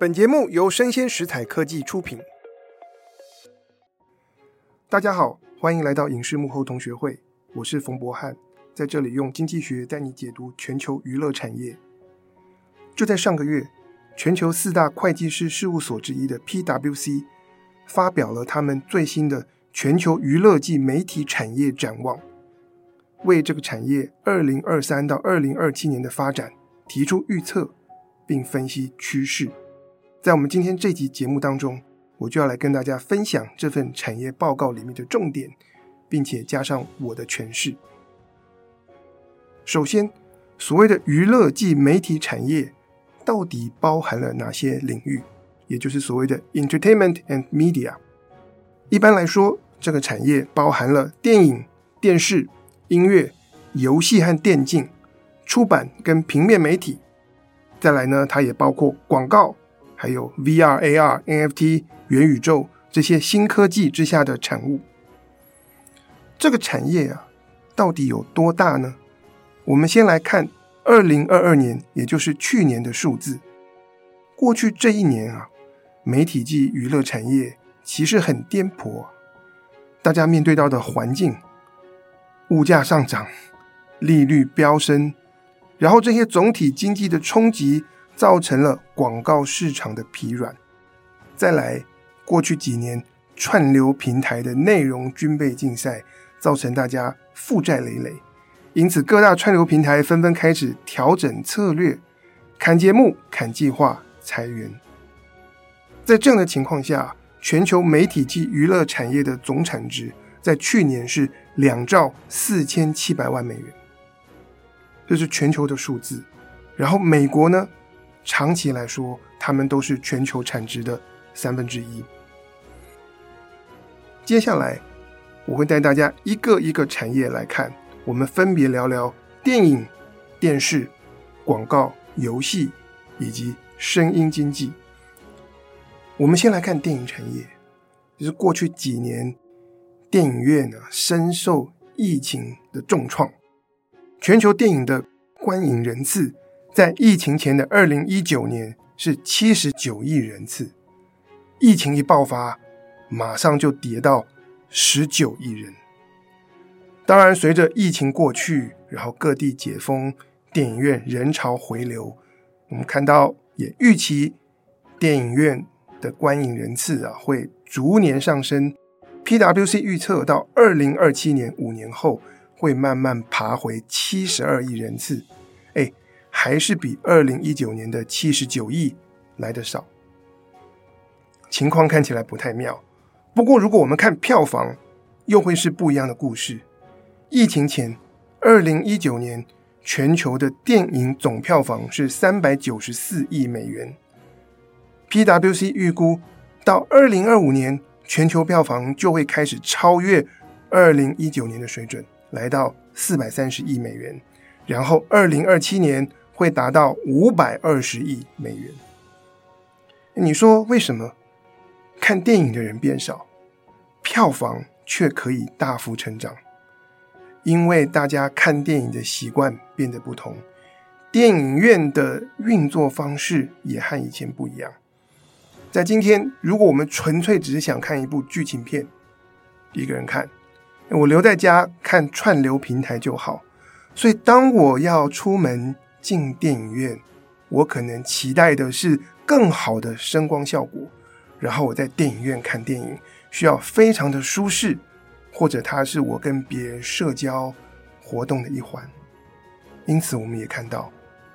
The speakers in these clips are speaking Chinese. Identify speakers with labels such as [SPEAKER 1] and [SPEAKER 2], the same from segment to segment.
[SPEAKER 1] 本节目由生鲜食材科技出品。大家好，欢迎来到影视幕后同学会，我是冯博翰，在这里用经济学带你解读全球娱乐产业。就在上个月，全球四大会计师事务所之一的 PwC 发表了他们最新的全球娱乐暨媒体产业展望，为这个产业二零二三到二零二七年的发展提出预测，并分析趋势。在我们今天这集节目当中，我就要来跟大家分享这份产业报告里面的重点，并且加上我的诠释。首先，所谓的娱乐暨媒体产业到底包含了哪些领域？也就是所谓的 entertainment and media。一般来说，这个产业包含了电影、电视、音乐、游戏和电竞、出版跟平面媒体。再来呢，它也包括广告。还有 VR、AR、NFT、元宇宙这些新科技之下的产物，这个产业啊，到底有多大呢？我们先来看二零二二年，也就是去年的数字。过去这一年啊，媒体及娱乐产业其实很颠簸，大家面对到的环境，物价上涨，利率飙升，然后这些总体经济的冲击。造成了广告市场的疲软。再来，过去几年串流平台的内容军备竞赛，造成大家负债累累，因此各大串流平台纷纷开始调整策略，砍节目、砍计划、裁员。在这样的情况下，全球媒体及娱乐产业的总产值在去年是两兆四千七百万美元，这是全球的数字。然后美国呢？长期来说，他们都是全球产值的三分之一。接下来，我会带大家一个一个产业来看，我们分别聊聊电影、电视、广告、游戏以及声音经济。我们先来看电影产业，就是过去几年电影院呢深受疫情的重创，全球电影的观影人次。在疫情前的二零一九年是七十九亿人次，疫情一爆发，马上就跌到十九亿人。当然，随着疫情过去，然后各地解封，电影院人潮回流，我们看到也预期电影院的观影人次啊会逐年上升。PwC 预测到二零二七年五年后会慢慢爬回七十二亿人次。还是比二零一九年的七十九亿来的少，情况看起来不太妙。不过，如果我们看票房，又会是不一样的故事。疫情前，二零一九年全球的电影总票房是三百九十四亿美元。PwC 预估到二零二五年，全球票房就会开始超越二零一九年的水准，来到四百三十亿美元。然后，二零二七年。会达到五百二十亿美元。你说为什么看电影的人变少，票房却可以大幅成长？因为大家看电影的习惯变得不同，电影院的运作方式也和以前不一样。在今天，如果我们纯粹只是想看一部剧情片，一个人看，我留在家看串流平台就好。所以，当我要出门，进电影院，我可能期待的是更好的声光效果，然后我在电影院看电影需要非常的舒适，或者它是我跟别人社交活动的一环。因此，我们也看到，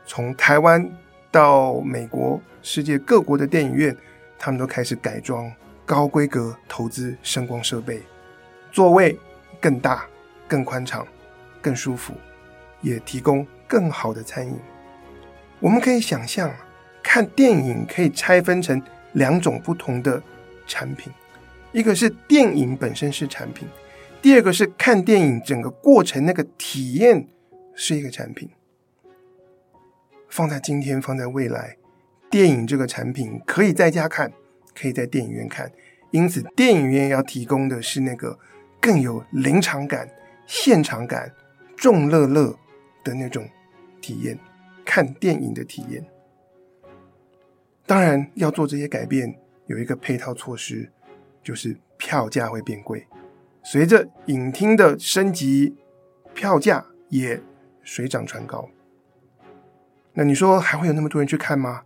[SPEAKER 1] 从台湾到美国，世界各国的电影院，他们都开始改装高规格，投资声光设备，座位更大、更宽敞、更舒服，也提供。更好的餐饮，我们可以想象，看电影可以拆分成两种不同的产品，一个是电影本身是产品，第二个是看电影整个过程那个体验是一个产品。放在今天，放在未来，电影这个产品可以在家看，可以在电影院看，因此电影院要提供的是那个更有临场感、现场感、众乐乐的那种。体验看电影的体验。当然要做这些改变，有一个配套措施，就是票价会变贵。随着影厅的升级，票价也水涨船高。那你说还会有那么多人去看吗？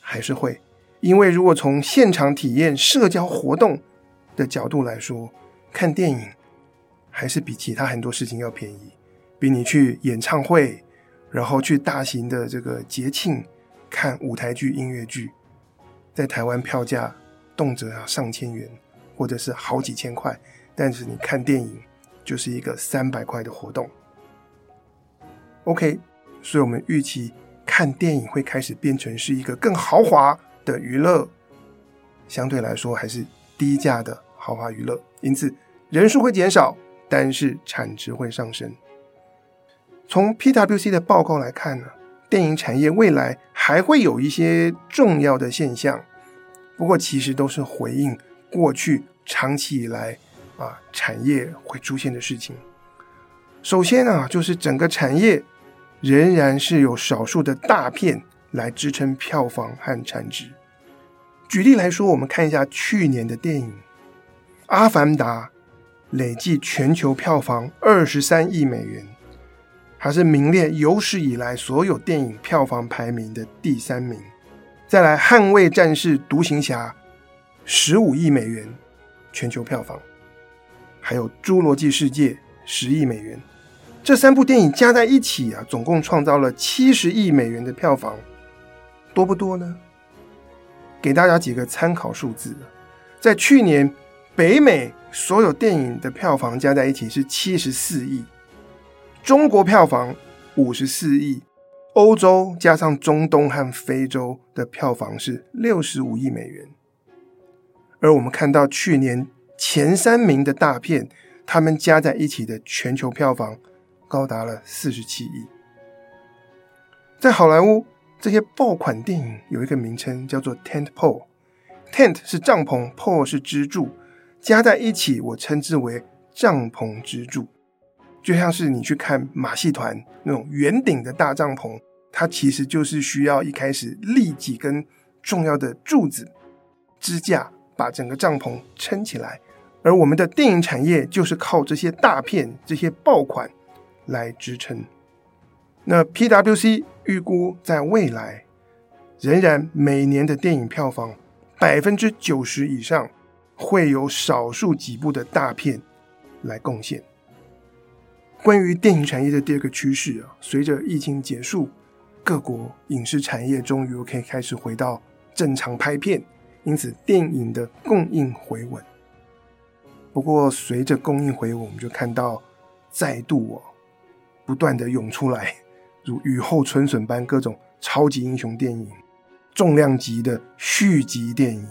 [SPEAKER 1] 还是会，因为如果从现场体验、社交活动的角度来说，看电影还是比其他很多事情要便宜，比你去演唱会，然后去大型的这个节庆看舞台剧、音乐剧，在台湾票价动辄要上千元，或者是好几千块。但是你看电影就是一个三百块的活动，OK，所以我们预期看电影会开始变成是一个更豪华的娱乐，相对来说还是低价的豪华娱乐，因此人数会减少，但是产值会上升。从 PwC 的报告来看呢，电影产业未来还会有一些重要的现象，不过其实都是回应过去长期以来。啊，产业会出现的事情，首先啊，就是整个产业仍然是有少数的大片来支撑票房和产值。举例来说，我们看一下去年的电影《阿凡达》，累计全球票房二十三亿美元，还是名列有史以来所有电影票房排名的第三名。再来，《捍卫战士》《独行侠》，十五亿美元全球票房。还有《侏罗纪世界》十亿美元，这三部电影加在一起啊，总共创造了七十亿美元的票房，多不多呢？给大家几个参考数字，在去年北美所有电影的票房加在一起是七十四亿，中国票房五十四亿，欧洲加上中东和非洲的票房是六十五亿美元，而我们看到去年。前三名的大片，他们加在一起的全球票房高达了四十七亿。在好莱坞，这些爆款电影有一个名称叫做 tent pole，tent 是帐篷，pole 是支柱，加在一起我称之为帐篷支柱。就像是你去看马戏团那种圆顶的大帐篷，它其实就是需要一开始立几根重要的柱子支架，把整个帐篷撑起来。而我们的电影产业就是靠这些大片、这些爆款来支撑。那 PwC 预估在未来，仍然每年的电影票房百分之九十以上会有少数几部的大片来贡献。关于电影产业的第二个趋势啊，随着疫情结束，各国影视产业终于可以开始回到正常拍片，因此电影的供应回稳。不过，随着供应回稳，我们就看到再度哦，不断的涌出来，如雨后春笋般各种超级英雄电影、重量级的续集电影，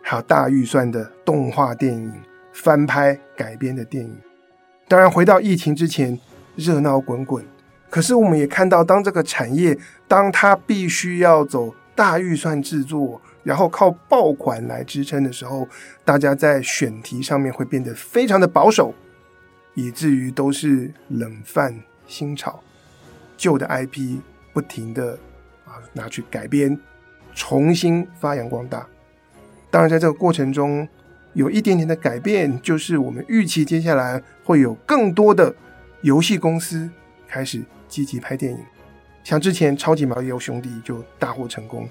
[SPEAKER 1] 还有大预算的动画电影、翻拍改编的电影。当然，回到疫情之前，热闹滚滚。可是，我们也看到，当这个产业，当它必须要走大预算制作。然后靠爆款来支撑的时候，大家在选题上面会变得非常的保守，以至于都是冷饭新炒，旧的 IP 不停的啊拿去改编，重新发扬光大。当然，在这个过程中有一点点的改变，就是我们预期接下来会有更多的游戏公司开始积极拍电影，像之前《超级马里奥兄弟》就大获成功。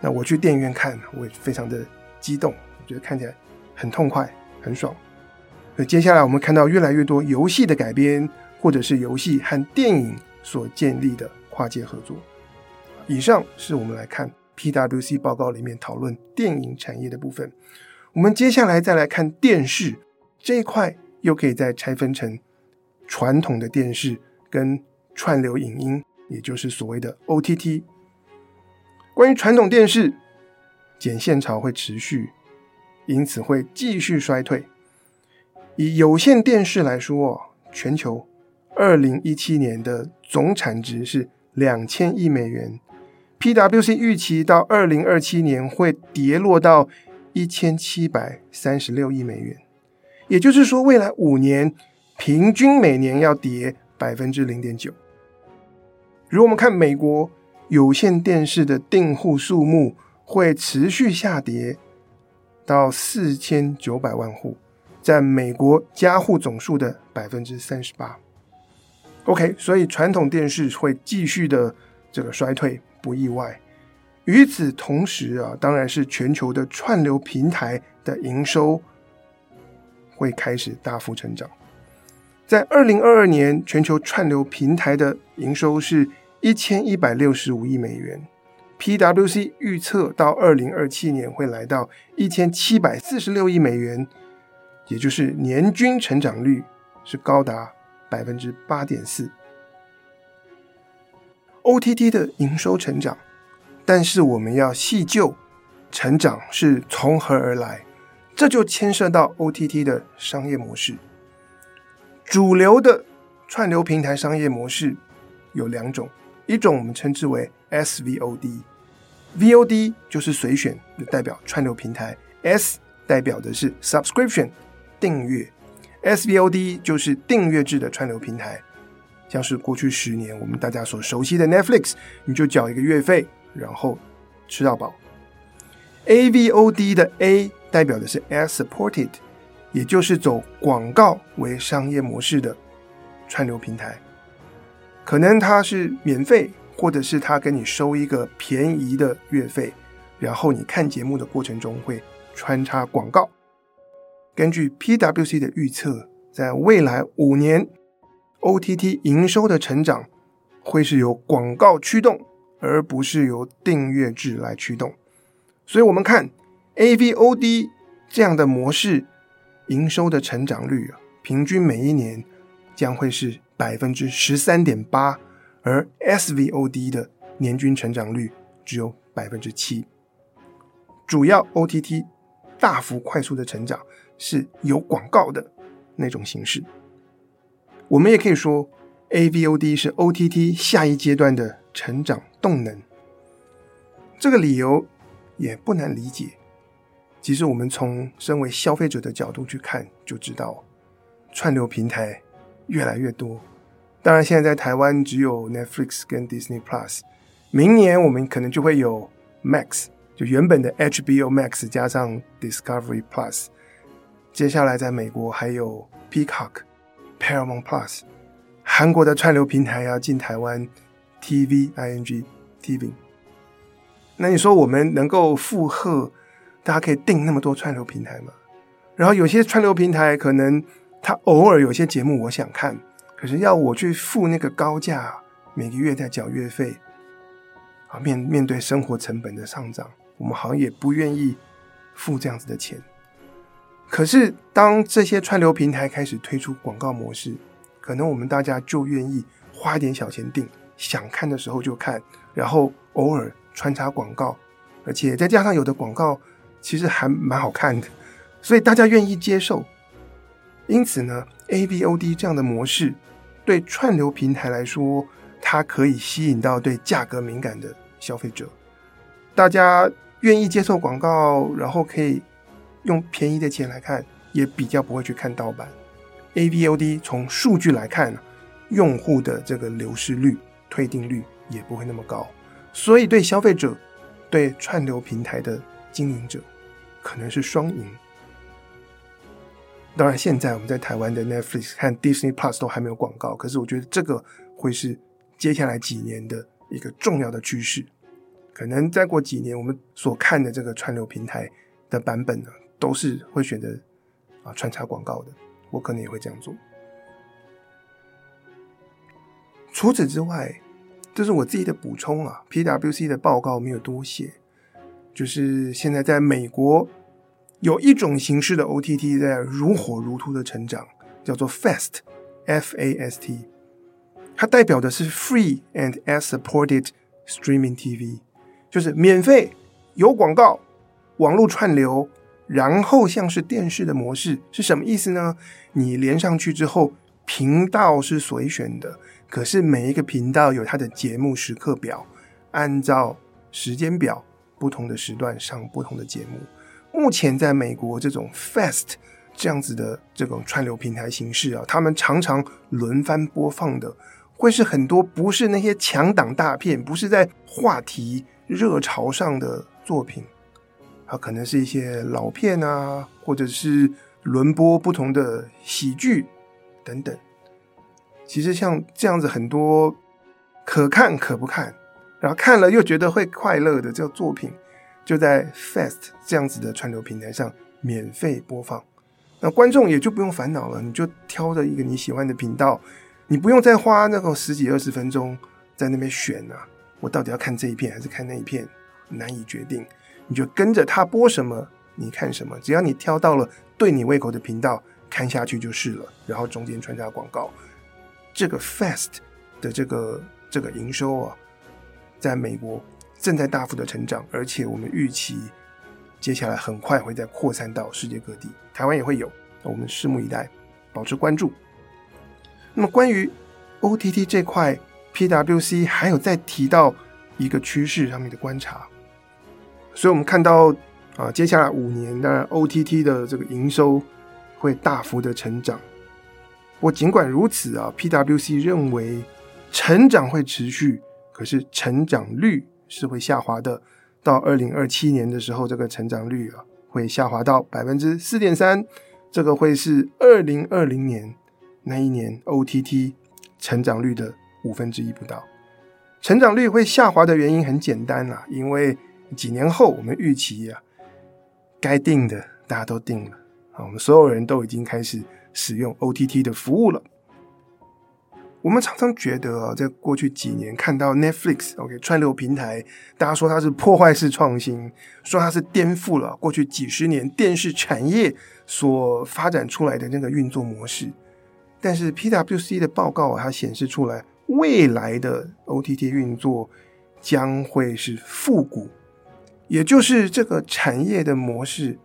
[SPEAKER 1] 那我去电影院看，我也非常的激动，我觉得看起来很痛快，很爽。那接下来我们看到越来越多游戏的改编，或者是游戏和电影所建立的跨界合作。以上是我们来看 PwC 报告里面讨论电影产业的部分。我们接下来再来看电视这一块，又可以再拆分成传统的电视跟串流影音，也就是所谓的 OTT。关于传统电视，剪线潮会持续，因此会继续衰退。以有线电视来说，全球二零一七年的总产值是两千亿美元，PwC 预期到二零二七年会跌落到一千七百三十六亿美元，也就是说，未来五年平均每年要跌百分之零点九。如果我们看美国。有线电视的订户数目会持续下跌到四千九百万户，占美国家户总数的百分之三十八。OK，所以传统电视会继续的这个衰退不意外。与此同时啊，当然是全球的串流平台的营收会开始大幅成长。在二零二二年，全球串流平台的营收是一千一百六十五亿美元，PwC 预测到二零二七年会来到一千七百四十六亿美元，也就是年均成长率是高达百分之八点四。OTT 的营收成长，但是我们要细究成长是从何而来，这就牵涉到 OTT 的商业模式。主流的串流平台商业模式有两种，一种我们称之为 SVOD，VOD 就是随选，代表串流平台；S 代表的是 subscription，订阅。SVOD 就是订阅制的串流平台，像是过去十年我们大家所熟悉的 Netflix，你就缴一个月费，然后吃到饱。AVOD 的 A 代表的是 Ad supported。也就是走广告为商业模式的串流平台，可能它是免费，或者是它给你收一个便宜的月费，然后你看节目的过程中会穿插广告。根据 PwC 的预测，在未来五年，OTT 营收的成长会是由广告驱动，而不是由订阅制来驱动。所以，我们看 AVOD 这样的模式。营收的成长率啊，平均每一年将会是百分之十三点八，而 SVOD 的年均成长率只有百分之七。主要 OTT 大幅快速的成长是有广告的那种形式。我们也可以说，AVOD 是 OTT 下一阶段的成长动能。这个理由也不难理解。其实，我们从身为消费者的角度去看，就知道串流平台越来越多。当然，现在在台湾只有 Netflix 跟 Disney Plus，明年我们可能就会有 Max，就原本的 HBO Max 加上 Discovery Plus。接下来，在美国还有 Peacock、Paramount Plus。韩国的串流平台要进台湾，TV ING TV。那你说我们能够负荷？大家可以订那么多串流平台嘛？然后有些串流平台可能它偶尔有些节目我想看，可是要我去付那个高价，每个月在缴月费啊，面面对生活成本的上涨，我们好像也不愿意付这样子的钱。可是当这些串流平台开始推出广告模式，可能我们大家就愿意花点小钱订，想看的时候就看，然后偶尔穿插广告，而且再加上有的广告。其实还蛮好看的，所以大家愿意接受。因此呢，AVOD 这样的模式对串流平台来说，它可以吸引到对价格敏感的消费者。大家愿意接受广告，然后可以用便宜的钱来看，也比较不会去看盗版。AVOD 从数据来看，用户的这个流失率、退订率也不会那么高，所以对消费者、对串流平台的。经营者可能是双赢。当然，现在我们在台湾的 Netflix 看 Disney Plus 都还没有广告，可是我觉得这个会是接下来几年的一个重要的趋势。可能再过几年，我们所看的这个串流平台的版本呢，都是会选择啊穿插广告的。我可能也会这样做。除此之外，这是我自己的补充啊，PwC 的报告没有多写。就是现在在美国，有一种形式的 OTT 在如火如荼的成长，叫做 FAST，F-A-S-T，它代表的是 Free and Ad-supported Streaming TV，就是免费有广告网络串流，然后像是电视的模式是什么意思呢？你连上去之后，频道是随选的，可是每一个频道有它的节目时刻表，按照时间表。不同的时段上不同的节目。目前在美国，这种 FAST 这样子的这种串流平台形式啊，他们常常轮番播放的，会是很多不是那些强档大片，不是在话题热潮上的作品，啊，可能是一些老片啊，或者是轮播不同的喜剧等等。其实像这样子很多可看可不看，然后看了又觉得会快乐的这个作品，就在 Fast 这样子的串流平台上免费播放。那观众也就不用烦恼了，你就挑着一个你喜欢的频道，你不用再花那个十几二十分钟在那边选啊，我到底要看这一片还是看那一片，难以决定。你就跟着他播什么，你看什么，只要你挑到了对你胃口的频道，看下去就是了。然后中间穿插广告，这个 Fast 的这个这个营收啊，在美国正在大幅的成长，而且我们预期。接下来很快会再扩散到世界各地，台湾也会有，我们拭目以待，保持关注。那么关于 OTT 这块，PwC 还有再提到一个趋势上面的观察，所以我们看到啊，接下来五年，当然 OTT 的这个营收会大幅的成长。我尽管如此啊，PwC 认为成长会持续，可是成长率是会下滑的。到二零二七年的时候，这个成长率啊会下滑到百分之四点三，这个会是二零二零年那一年 OTT 成长率的五分之一不到。成长率会下滑的原因很简单啦，因为几年后我们预期啊，该定的大家都定了啊，我们所有人都已经开始使用 OTT 的服务了。我们常常觉得啊，在过去几年看到 Netflix，OK，串流平台，大家说它是破坏式创新，说它是颠覆了过去几十年电视产业所发展出来的那个运作模式。但是 PwC 的报告，它显示出来，未来的 OTT 运作将会是复古，也就是这个产业的模式、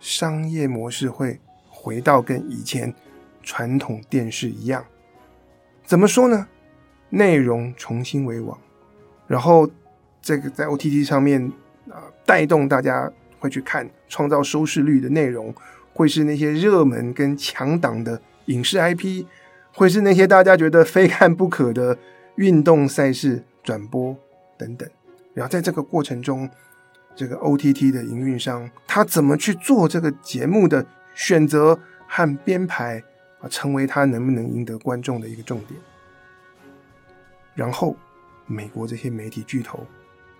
[SPEAKER 1] 商业模式会回到跟以前传统电视一样。怎么说呢？内容重新为王，然后这个在 OTT 上面啊、呃，带动大家会去看，创造收视率的内容，会是那些热门跟强档的影视 IP，会是那些大家觉得非看不可的运动赛事转播等等。然后在这个过程中，这个 OTT 的营运商他怎么去做这个节目的选择和编排？啊，成为他能不能赢得观众的一个重点。然后，美国这些媒体巨头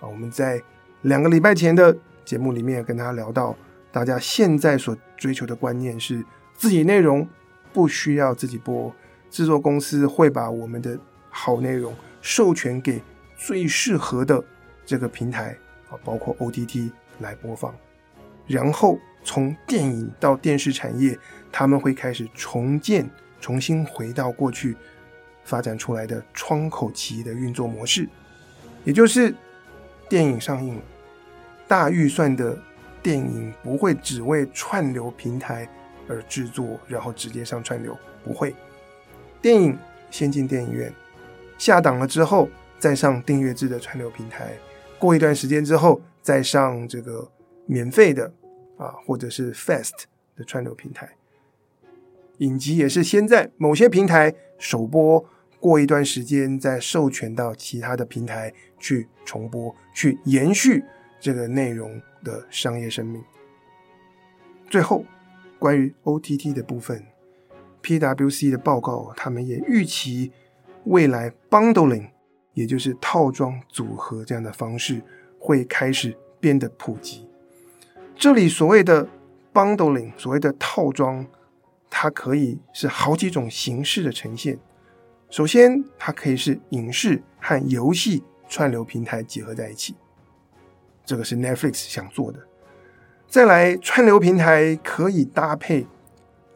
[SPEAKER 1] 啊，我们在两个礼拜前的节目里面跟他聊到，大家现在所追求的观念是自己内容不需要自己播，制作公司会把我们的好内容授权给最适合的这个平台啊，包括 OTT 来播放，然后。从电影到电视产业，他们会开始重建、重新回到过去发展出来的窗口期的运作模式，也就是电影上映了，大预算的电影不会只为串流平台而制作，然后直接上串流，不会。电影先进电影院，下档了之后再上订阅制的串流平台，过一段时间之后再上这个免费的。啊，或者是 Fast 的串流平台，影集也是先在某些平台首播，过一段时间再授权到其他的平台去重播，去延续这个内容的商业生命。最后，关于 OTT 的部分，PwC 的报告，他们也预期未来 Bundling，也就是套装组合这样的方式会开始变得普及。这里所谓的 bundling，所谓的套装，它可以是好几种形式的呈现。首先，它可以是影视和游戏串流平台结合在一起，这个是 Netflix 想做的。再来，串流平台可以搭配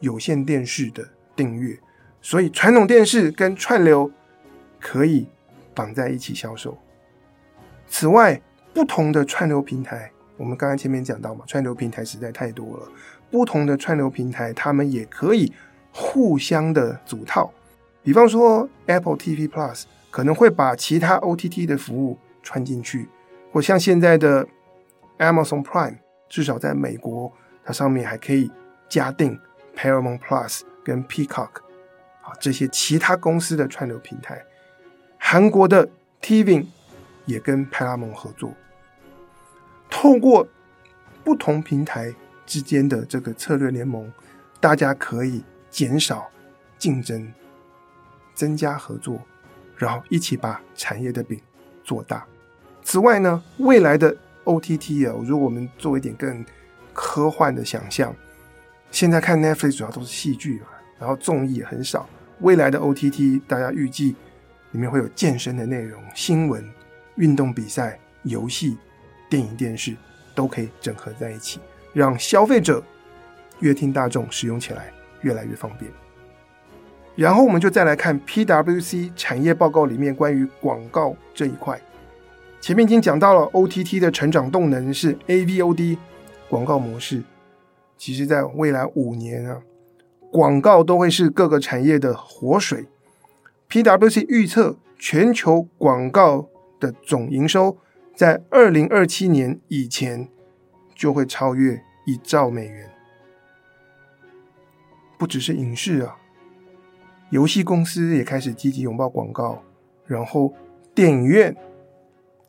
[SPEAKER 1] 有线电视的订阅，所以传统电视跟串流可以绑在一起销售。此外，不同的串流平台。我们刚刚前面讲到嘛，串流平台实在太多了，不同的串流平台，他们也可以互相的组套。比方说，Apple TV Plus 可能会把其他 OTT 的服务串进去，或像现在的 Amazon Prime，至少在美国，它上面还可以加订 Paramount Plus 跟 Peacock 啊这些其他公司的串流平台。韩国的 TVING 也跟派拉蒙合作。透过不同平台之间的这个策略联盟，大家可以减少竞争，增加合作，然后一起把产业的饼做大。此外呢，未来的 OTT 啊，如果我们做一点更科幻的想象，现在看 Netflix 主要都是戏剧嘛，然后综艺也很少。未来的 OTT，大家预计里面会有健身的内容、新闻、运动比赛、游戏、电影、电视都可以整合在一起，让消费者、阅听大众使用起来越来越方便。然后我们就再来看 PwC 产业报告里面关于广告这一块。前面已经讲到了 OTT 的成长动能是 AVOD 广告模式，其实在未来五年啊。广告都会是各个产业的活水。PwC 预测，全球广告的总营收在二零二七年以前就会超越一兆美元。不只是影视啊，游戏公司也开始积极拥抱广告，然后电影院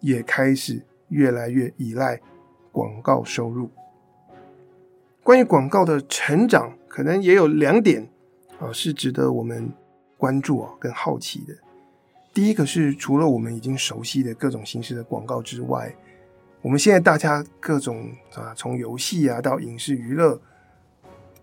[SPEAKER 1] 也开始越来越依赖广告收入。关于广告的成长。可能也有两点啊，是值得我们关注啊，跟好奇的。第一个是，除了我们已经熟悉的各种形式的广告之外，我们现在大家各种啊，从游戏啊到影视娱乐，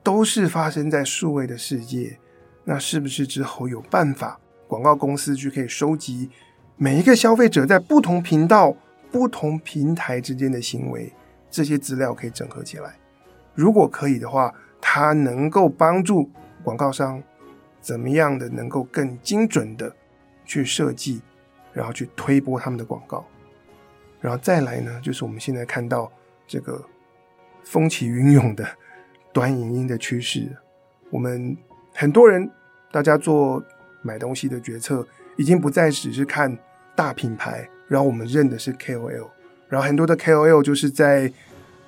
[SPEAKER 1] 都是发生在数位的世界。那是不是之后有办法，广告公司就可以收集每一个消费者在不同频道、不同平台之间的行为，这些资料可以整合起来？如果可以的话，它能够帮助广告商怎么样的能够更精准的去设计，然后去推播他们的广告，然后再来呢，就是我们现在看到这个风起云涌的短影音的趋势。我们很多人，大家做买东西的决策，已经不再只是看大品牌，然后我们认的是 KOL，然后很多的 KOL 就是在。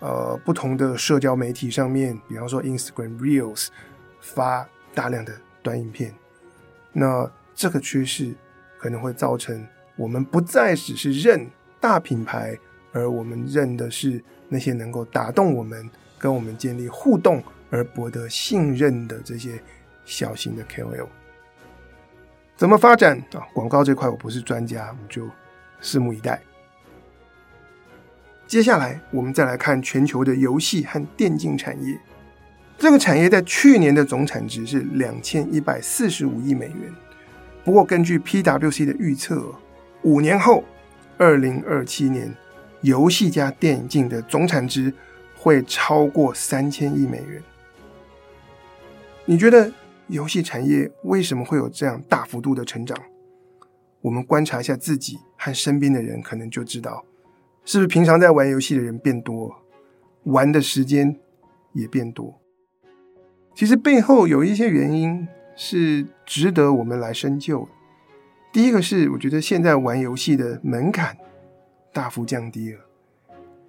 [SPEAKER 1] 呃，不同的社交媒体上面，比方说 Instagram Reels，发大量的短影片，那这个趋势可能会造成我们不再只是认大品牌，而我们认的是那些能够打动我们、跟我们建立互动而博得信任的这些小型的 KOL。怎么发展啊？广告这块我不是专家，我们就拭目以待。接下来，我们再来看全球的游戏和电竞产业。这个产业在去年的总产值是两千一百四十五亿美元。不过，根据 PwC 的预测，五年后，二零二七年，游戏加电竞的总产值会超过三千亿美元。你觉得游戏产业为什么会有这样大幅度的成长？我们观察一下自己和身边的人，可能就知道。是不是平常在玩游戏的人变多，玩的时间也变多？其实背后有一些原因是值得我们来深究。第一个是，我觉得现在玩游戏的门槛大幅降低了。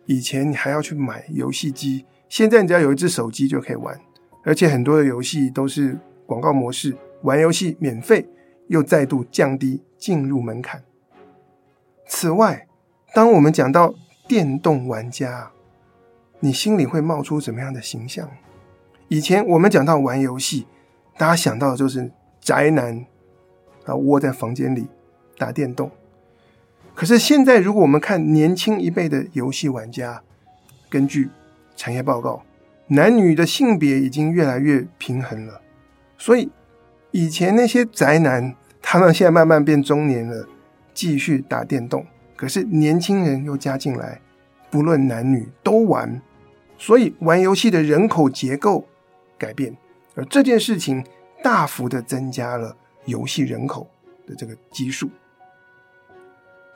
[SPEAKER 1] 以前你还要去买游戏机，现在你只要有一只手机就可以玩，而且很多的游戏都是广告模式，玩游戏免费，又再度降低进入门槛。此外，当我们讲到电动玩家，你心里会冒出什么样的形象？以前我们讲到玩游戏，大家想到的就是宅男啊，窝在房间里打电动。可是现在，如果我们看年轻一辈的游戏玩家，根据产业报告，男女的性别已经越来越平衡了。所以以前那些宅男，他们现在慢慢变中年了，继续打电动。可是年轻人又加进来，不论男女都玩，所以玩游戏的人口结构改变，而这件事情大幅的增加了游戏人口的这个基数。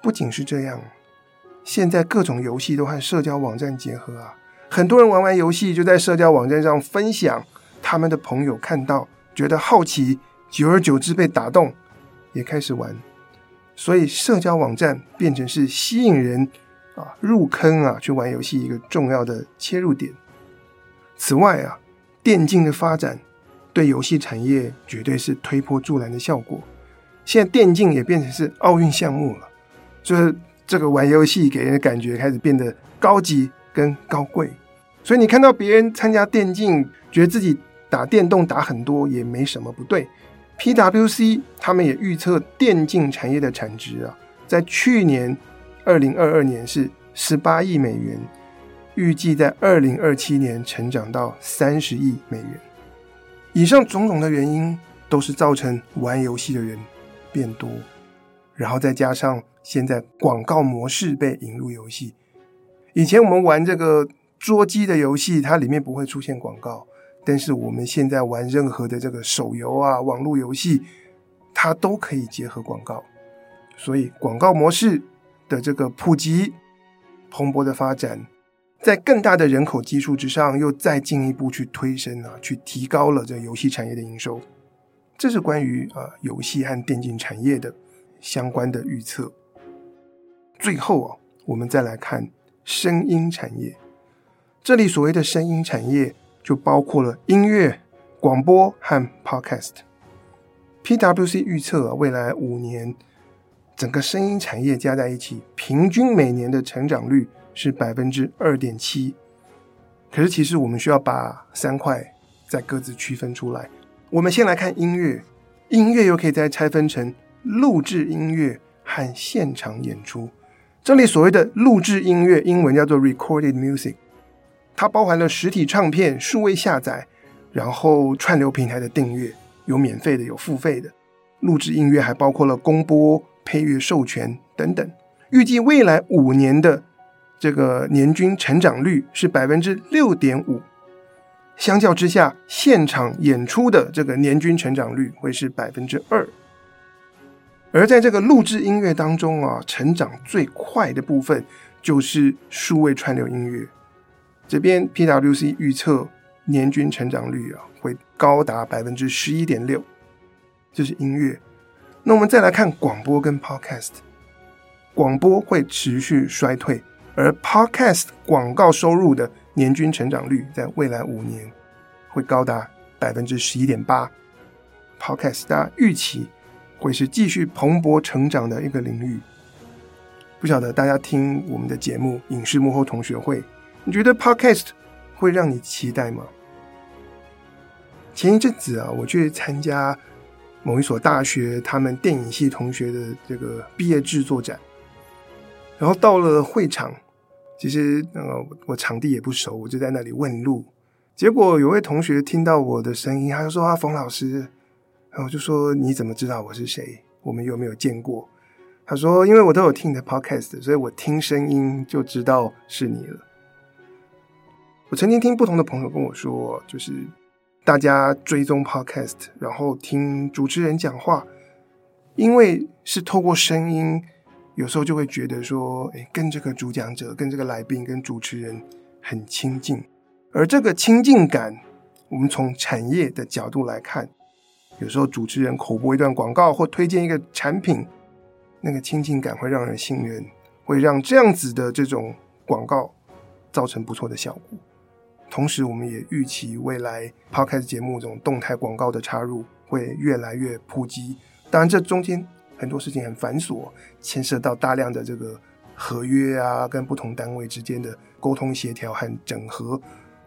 [SPEAKER 1] 不仅是这样，现在各种游戏都和社交网站结合啊，很多人玩完游戏就在社交网站上分享，他们的朋友看到觉得好奇，久而久之被打动，也开始玩。所以，社交网站变成是吸引人啊入坑啊去玩游戏一个重要的切入点。此外啊，电竞的发展对游戏产业绝对是推波助澜的效果。现在电竞也变成是奥运项目了，就是这个玩游戏给人的感觉开始变得高级跟高贵。所以你看到别人参加电竞，觉得自己打电动打很多也没什么不对。PWC 他们也预测电竞产业的产值啊，在去年二零二二年是十八亿美元，预计在二零二七年成长到三十亿美元。以上种种的原因，都是造成玩游戏的人变多，然后再加上现在广告模式被引入游戏。以前我们玩这个桌机的游戏，它里面不会出现广告，但是我们现在玩任何的这个手游啊、网络游戏，它都可以结合广告。所以广告模式的这个普及、蓬勃的发展，在更大的人口基数之上，又再进一步去推升啊，去提高了这游戏产业的营收。这是关于啊游戏和电竞产业的相关的预测。最后啊，我们再来看声音产业。这里所谓的声音产业，就包括了音乐、广播和 Podcast。PwC 预测啊，未来五年整个声音产业加在一起，平均每年的成长率是百分之二点七。可是其实我们需要把三块再各自区分出来。我们先来看音乐，音乐又可以再拆分成录制音乐和现场演出。这里所谓的录制音乐，英文叫做 recorded music，它包含了实体唱片、数位下载，然后串流平台的订阅，有免费的，有付费的。录制音乐还包括了公播、配乐授权等等。预计未来五年的这个年均成长率是百分之六点五。相较之下，现场演出的这个年均成长率会是百分之二，而在这个录制音乐当中啊，成长最快的部分就是数位串流音乐。这边 PwC 预测年均成长率啊会高达百分之十一点六，这是音乐。那我们再来看广播跟 Podcast，广播会持续衰退，而 Podcast 广告收入的。年均成长率在未来五年会高达百分之十一点八，Podcast 大家预期会是继续蓬勃成长的一个领域。不晓得大家听我们的节目《影视幕后同学会》，你觉得 Podcast 会让你期待吗？前一阵子啊，我去参加某一所大学他们电影系同学的这个毕业制作展，然后到了会场。其实，呃，我场地也不熟，我就在那里问路。结果有位同学听到我的声音，他就说：“啊，冯老师。”然后我就说：“你怎么知道我是谁？我们有没有见过？”他说：“因为我都有听你的 podcast，所以我听声音就知道是你了。”我曾经听不同的朋友跟我说，就是大家追踪 podcast，然后听主持人讲话，因为是透过声音。有时候就会觉得说，诶，跟这个主讲者、跟这个来宾、跟主持人很亲近，而这个亲近感，我们从产业的角度来看，有时候主持人口播一段广告或推荐一个产品，那个亲近感会让人信任，会让这样子的这种广告造成不错的效果。同时，我们也预期未来 Podcast 节目这种动态广告的插入会越来越普及。当然，这中间。很多事情很繁琐，牵涉到大量的这个合约啊，跟不同单位之间的沟通协调和整合。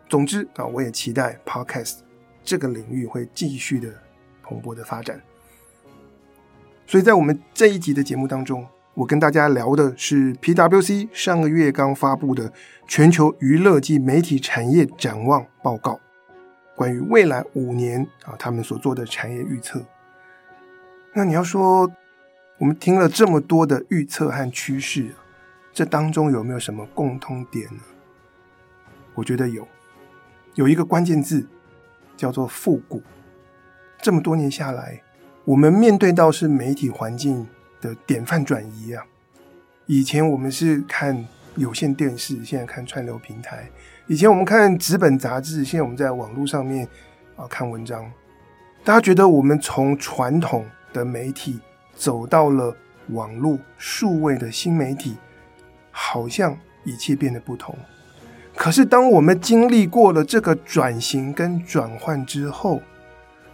[SPEAKER 1] 总之啊，我也期待 Podcast 这个领域会继续的蓬勃的发展。所以在我们这一集的节目当中，我跟大家聊的是 PwC 上个月刚发布的全球娱乐及媒体产业展望报告，关于未来五年啊他们所做的产业预测。那你要说，我们听了这么多的预测和趋势，这当中有没有什么共通点呢？我觉得有，有一个关键字叫做复古。这么多年下来，我们面对到是媒体环境的典范转移啊。以前我们是看有线电视，现在看串流平台；以前我们看纸本杂志，现在我们在网络上面啊看文章。大家觉得我们从传统的媒体，走到了网络数位的新媒体，好像一切变得不同。可是，当我们经历过了这个转型跟转换之后，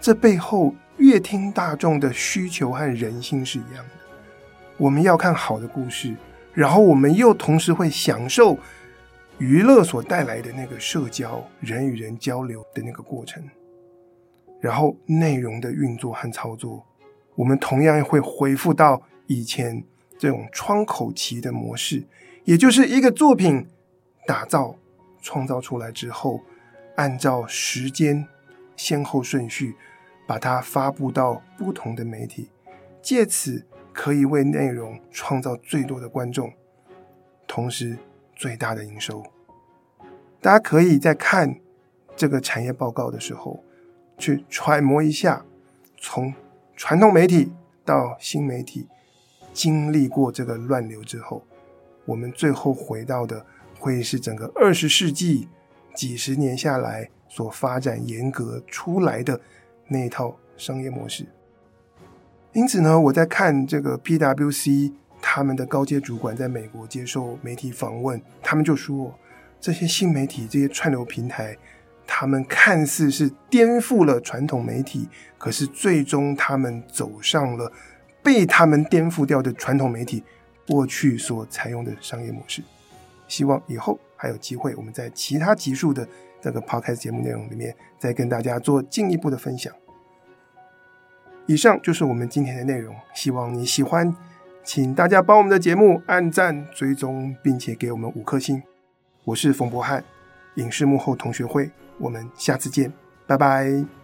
[SPEAKER 1] 这背后阅听大众的需求和人性是一样的。我们要看好的故事，然后我们又同时会享受娱乐所带来的那个社交、人与人交流的那个过程，然后内容的运作和操作，我们同样会恢复到以前这种窗口期的模式，也就是一个作品打造、创造出来之后，按照时间先后顺序，把它发布到不同的媒体，借此可以为内容创造最多的观众，同时最大的营收。大家可以在看这个产业报告的时候，去揣摩一下，从传统媒体到新媒体，经历过这个乱流之后，我们最后回到的会是整个二十世纪。几十年下来所发展严格出来的那一套商业模式。因此呢，我在看这个 PwC 他们的高阶主管在美国接受媒体访问，他们就说，这些新媒体、这些串流平台，他们看似是颠覆了传统媒体，可是最终他们走上了被他们颠覆掉的传统媒体过去所采用的商业模式。希望以后。还有机会，我们在其他集数的这个 podcast 节目内容里面，再跟大家做进一步的分享。以上就是我们今天的内容，希望你喜欢，请大家帮我们的节目按赞、追踪，并且给我们五颗星。我是冯博翰，影视幕后同学会，我们下次见，拜拜。